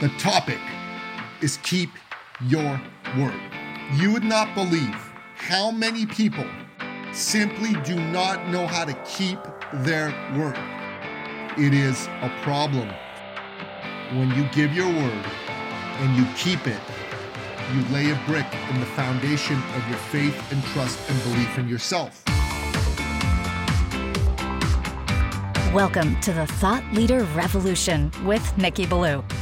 The topic is keep your word. You would not believe how many people simply do not know how to keep their word. It is a problem. When you give your word and you keep it, you lay a brick in the foundation of your faith and trust and belief in yourself. Welcome to the Thought Leader Revolution with Nicky Billou.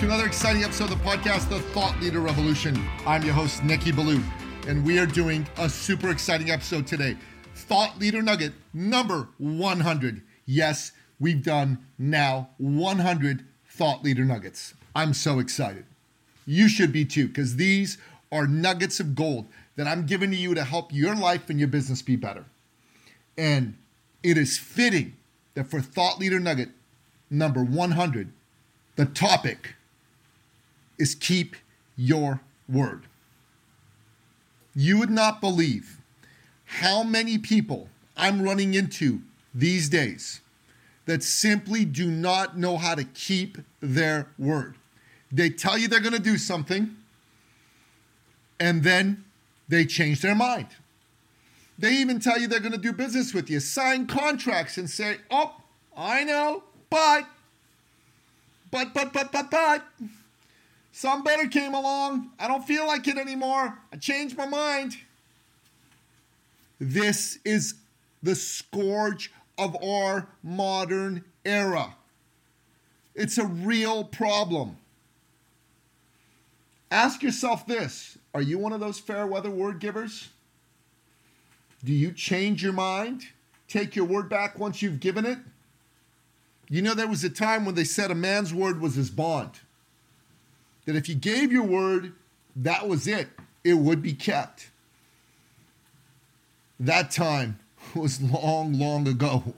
to another exciting episode of the podcast, The Thought Leader Revolution. I'm your host, Nicky Billou, and we are doing a super exciting episode today. Thought Leader Nugget number 100. Yes, we've done now 100 Thought Leader Nuggets. I'm so excited. You should be too, because these are nuggets of gold that I'm giving to you to help your life and your business be better. And it is fitting that for Thought Leader Nugget number 100, the topic is keep your word. You would not believe how many people I'm running into these days that simply do not know how to keep their word. They tell you they're going to do something, and then they change their mind. They even tell you they're going to do business with you, sign contracts, and say, Oh, I know, but but, but, but, but, but, some better came along. I don't feel like it anymore. I changed my mind. This is the scourge of our modern era. It's a real problem. Ask yourself this Are you one of those fair weather word givers? Do you change your mind? Take your word back once you've given it? You know, there was a time when they said a man's word was his bond. That if you gave your word, that was it, it would be kept. That time was long, long ago,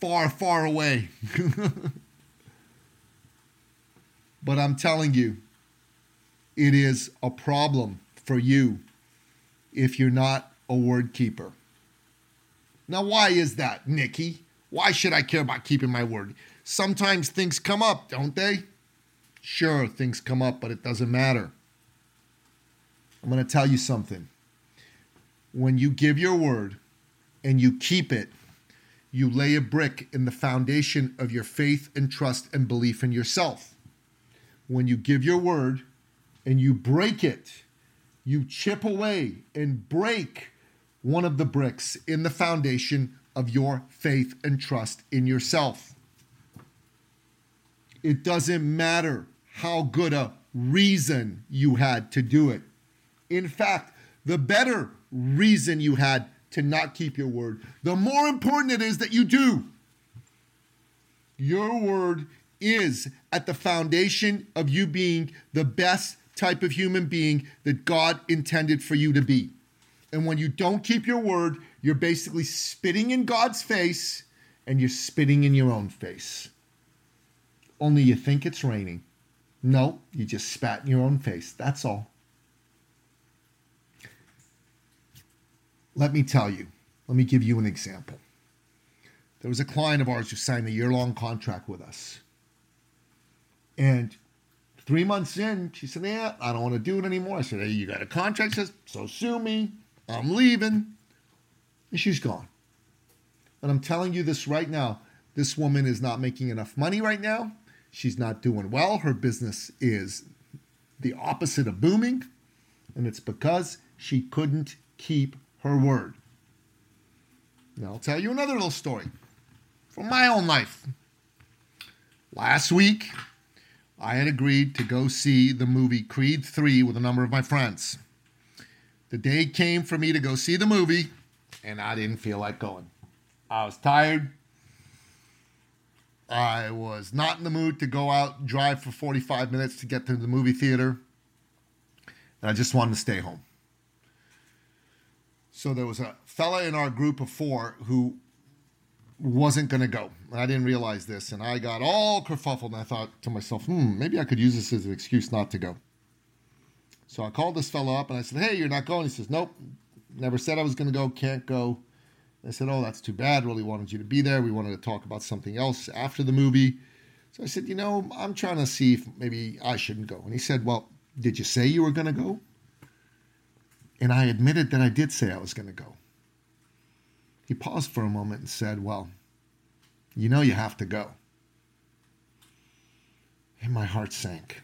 far, far away. but I'm telling you, it is a problem for you if you're not a word keeper. Now, why is that, Nicky? Why should I care about keeping my word? Sometimes things come up, don't they? Sure, things come up, but it doesn't matter. I'm going to tell you something. When you give your word and you keep it, you lay a brick in the foundation of your faith and trust and belief in yourself. When you give your word and you break it, you chip away and break one of the bricks in the foundation of your faith and trust in yourself. It doesn't matter how good a reason you had to do it. In fact, the better reason you had to not keep your word, the more important it is that you do. Your word is at the foundation of you being the best type of human being that God intended for you to be. And when you don't keep your word, you're basically spitting in God's face and you're spitting in your own face. Only you think it's raining. No, you just spat in your own face. That's all. Let me tell you, let me give you an example. There was a client of ours who signed a year long contract with us. And three months in, she said, Yeah, I don't want to do it anymore. I said, Hey, you got a contract? She says, So sue me. I'm leaving and she's gone. And I'm telling you this right now this woman is not making enough money right now. She's not doing well. Her business is the opposite of booming. And it's because she couldn't keep her word. Now, I'll tell you another little story from my own life. Last week, I had agreed to go see the movie Creed 3 with a number of my friends. The day came for me to go see the movie, and I didn't feel like going. I was tired. I was not in the mood to go out drive for 45 minutes to get to the movie theater. and I just wanted to stay home. So there was a fella in our group of four who wasn't going to go. And I didn't realize this. And I got all kerfuffled. And I thought to myself, hmm, maybe I could use this as an excuse not to go. So I called this fella up and I said, hey, you're not going? He says, nope, never said I was going to go, can't go. I said, oh, that's too bad. Really wanted you to be there. We wanted to talk about something else after the movie. So I said, you know, I'm trying to see if maybe I shouldn't go. And he said, well, did you say you were going to go? And I admitted that I did say I was going to go. He paused for a moment and said, Well, you know you have to go. And my heart sank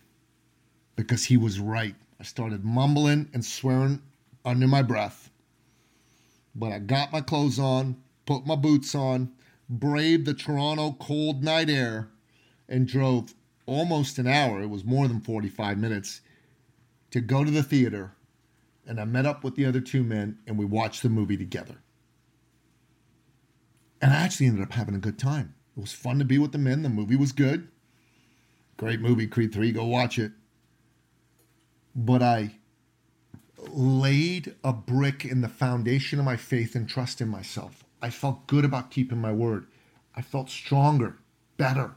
because he was right. I started mumbling and swearing under my breath. But I got my clothes on, put my boots on, braved the Toronto cold night air, and drove almost an hour. It was more than 45 minutes to go to the theater. And I met up with the other two men and we watched the movie together. And I actually ended up having a good time. It was fun to be with the men. The movie was good. Great movie, Creed 3. Go watch it. But I laid a brick in the foundation of my faith and trust in myself. I felt good about keeping my word. I felt stronger, better.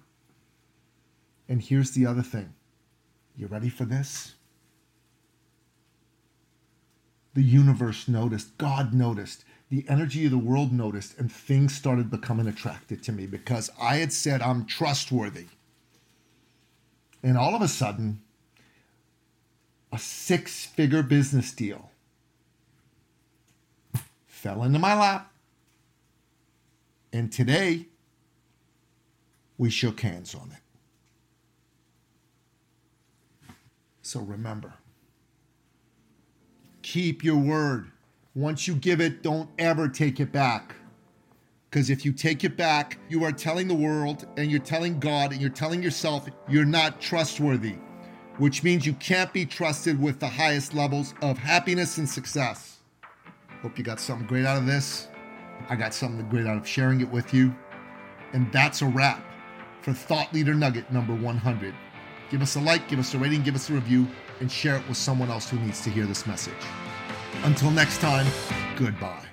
And here's the other thing. You ready for this? The universe noticed, God noticed the energy of the world noticed and things started becoming attracted to me because I had said I'm trustworthy. And all of a sudden, a six figure business deal fell into my lap. And today, we shook hands on it. So remember, keep your word. Once you give it, don't ever take it back. Because if you take it back, you are telling the world and you're telling God and you're telling yourself you're not trustworthy, which means you can't be trusted with the highest levels of happiness and success. Hope you got something great out of this. I got something great out of sharing it with you. And that's a wrap for Thought Leader Nugget number 100. Give us a like, give us a rating, give us a review, and share it with someone else who needs to hear this message. Until next time, goodbye.